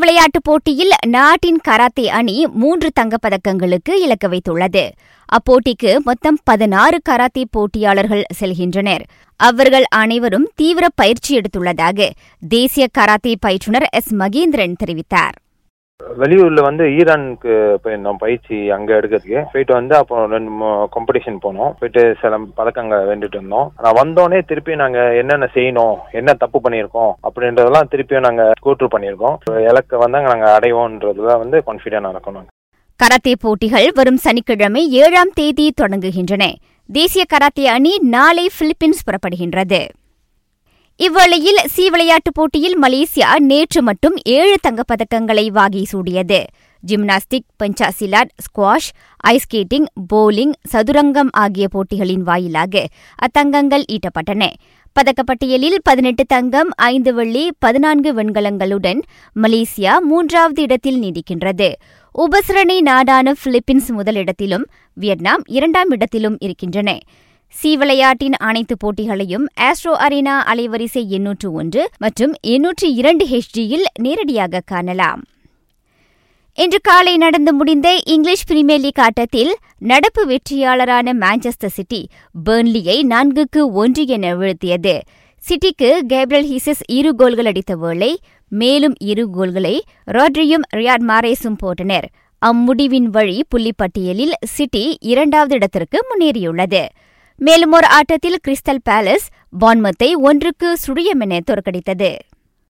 விளையாட்டுப் போட்டியில் நாட்டின் கராத்தே அணி மூன்று தங்கப்பதக்கங்களுக்கு இலக்கு வைத்துள்ளது. அப்போட்டிக்கு மொத்தம் பதினாறு கராத்தே போட்டியாளர்கள் செல்கின்றனர். அவர்கள் அனைவரும் தீவிர பயிற்சி எடுத்துள்ளதாக தேசிய கராத்தே பயிற்றுநர் எஸ் மகேந்திரன் தெரிவித்தார். வெளியூர்ல வந்து ஈரானுக்கு போயிருந்தோம் பயிற்சி அங்க எடுக்கிறதுக்கு. போயிட்டு வந்து அப்புறம் ரெண்டு காம்படிஷன் போனோம். போயிட்டு சில பதக்கங்க வென்றுட்டு இருந்தோம். ஆனா வந்தோடனே திருப்பி நாங்க என்னென்ன செய்யணும் என்ன தப்பு பண்ணியிருக்கோம் அப்படின்றதெல்லாம் திருப்பியும் நாங்க கூற்று பண்ணியிருக்கோம். இலக்க வந்து நாங்க அடைவோம்ன்றதுல வந்து கான்ஃபிடென்டா இருக்கணும் கராத்தே போட்டிகள் வரும் சனிக்கிழமை ஏழாம் தேதி தொடங்குகின்றன. தேசிய கராத்தே அணி நாளை பிலிப்பீன்ஸ் புறப்படுகின்றது. இவ்வேளையில் சி விளையாட்டுப் போட்டியில் மலேசியா நேற்று மட்டும் ஏழு தங்கப்பதக்கங்களை வாகி சூடியது. Gymnastic pencak silat squash ice skating bowling சதுரங்கம் ஆகிய போட்டிகளின் வாயிலாக அத்தங்கங்கள் ஈட்டப்பட்டன. பதக்கப்பட்டியலில் பதினெட்டு தங்கம் ஐந்து வெள்ளி பதினான்கு வெண்கலங்களுடன் மலேசியா மூன்றாவது இடத்தில் நீடிக்கின்றது. உபசரணை நாடான பிலிப்பீன்ஸ் முதலிடத்திலும் வியட்நாம் இரண்டாம் இடத்திலும் இருக்கின்றன. சி விளையாட்டின் அனைத்து போட்டிகளையும் ஆஸ்ட்ரோ அரினா அலைவரிசை எண்ணூற்று ஒன்று மற்றும் எண்ணூற்று இரண்டு ஹெச்டியில் நேரடியாக காணலாம். இன்று காலை நடந்து முடிந்த இங்கிலீஷ் பிரீமியர் லீக் ஆட்டத்தில் நடப்பு வெற்றியாளரான மான்செஸ்டர் சிட்டி பெர்ன்லியை நான்குக்கு ஒன்று என வீழ்த்தியது. சிட்டிக்கு கேப்ரல் ஹீசஸ் இரு கோல்கள் அடித்த வேளை மேலும் இரு கோல்களை ராட்ரியும் ரியாட் மாரேஸும் போட்டனர். அம்முடிவின் வழி புள்ளிப்பட்டியலில் சிட்டி இரண்டாவது இடத்திற்கு முன்னேறியுள்ளது. மேலும் ஒரு ஆட்டத்தில் கிறிஸ்டல் பேலஸ் பான்மத்தை ஒன்றுக்கு சுழியமென தோற்கடித்தது.